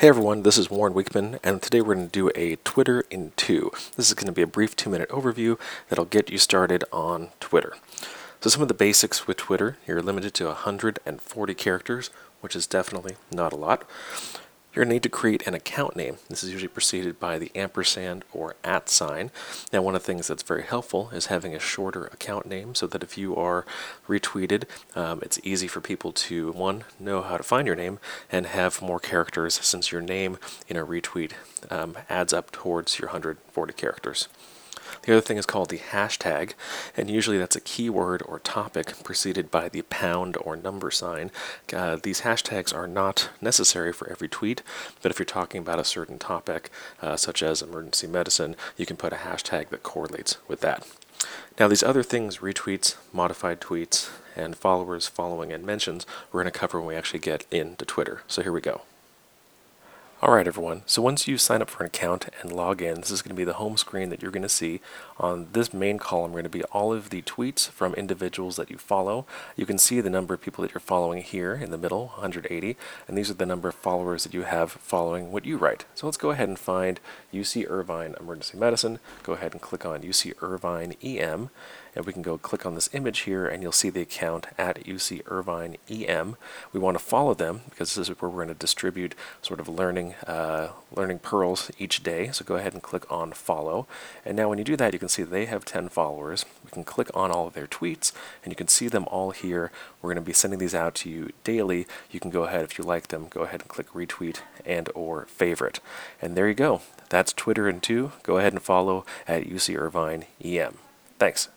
Hey everyone, this is Warren Wiechmann, and today we're going to do a Twitter in 2. This is going to be a brief two minute overview that'll get you started on Twitter. So, some of the basics with Twitter you're limited to 140 characters, which is definitely not a lot. You're going to need to create an account name. This is usually preceded by the ampersand or at sign. Now, one of the things that's very helpful is having a shorter account name so that if you are retweeted, um, it's easy for people to, one, know how to find your name and have more characters since your name in a retweet um, adds up towards your 140 characters. The other thing is called the hashtag, and usually that's a keyword or topic preceded by the pound or number sign. Uh, these hashtags are not necessary for every tweet, but if you're talking about a certain topic, uh, such as emergency medicine, you can put a hashtag that correlates with that. Now, these other things, retweets, modified tweets, and followers, following, and mentions, we're going to cover when we actually get into Twitter. So here we go. Alright everyone, so once you sign up for an account and log in, this is going to be the home screen that you're going to see. On this main column are going to be all of the tweets from individuals that you follow. You can see the number of people that you're following here in the middle, 180, and these are the number of followers that you have following what you write. So let's go ahead and find UC Irvine Emergency Medicine. Go ahead and click on UC Irvine EM, and we can go click on this image here and you'll see the account at UC Irvine EM. We want to follow them because this is where we're going to distribute sort of learning, uh, learning pearls each day. So go ahead and click on follow. And now when you do that, you can see they have 10 followers. We can click on all of their tweets and you can see them all here. We're going to be sending these out to you daily. You can go ahead, if you like them, go ahead and click retweet and or favorite. And there you go. That's Twitter in 2. Go ahead and follow at UC Irvine EM. Thanks.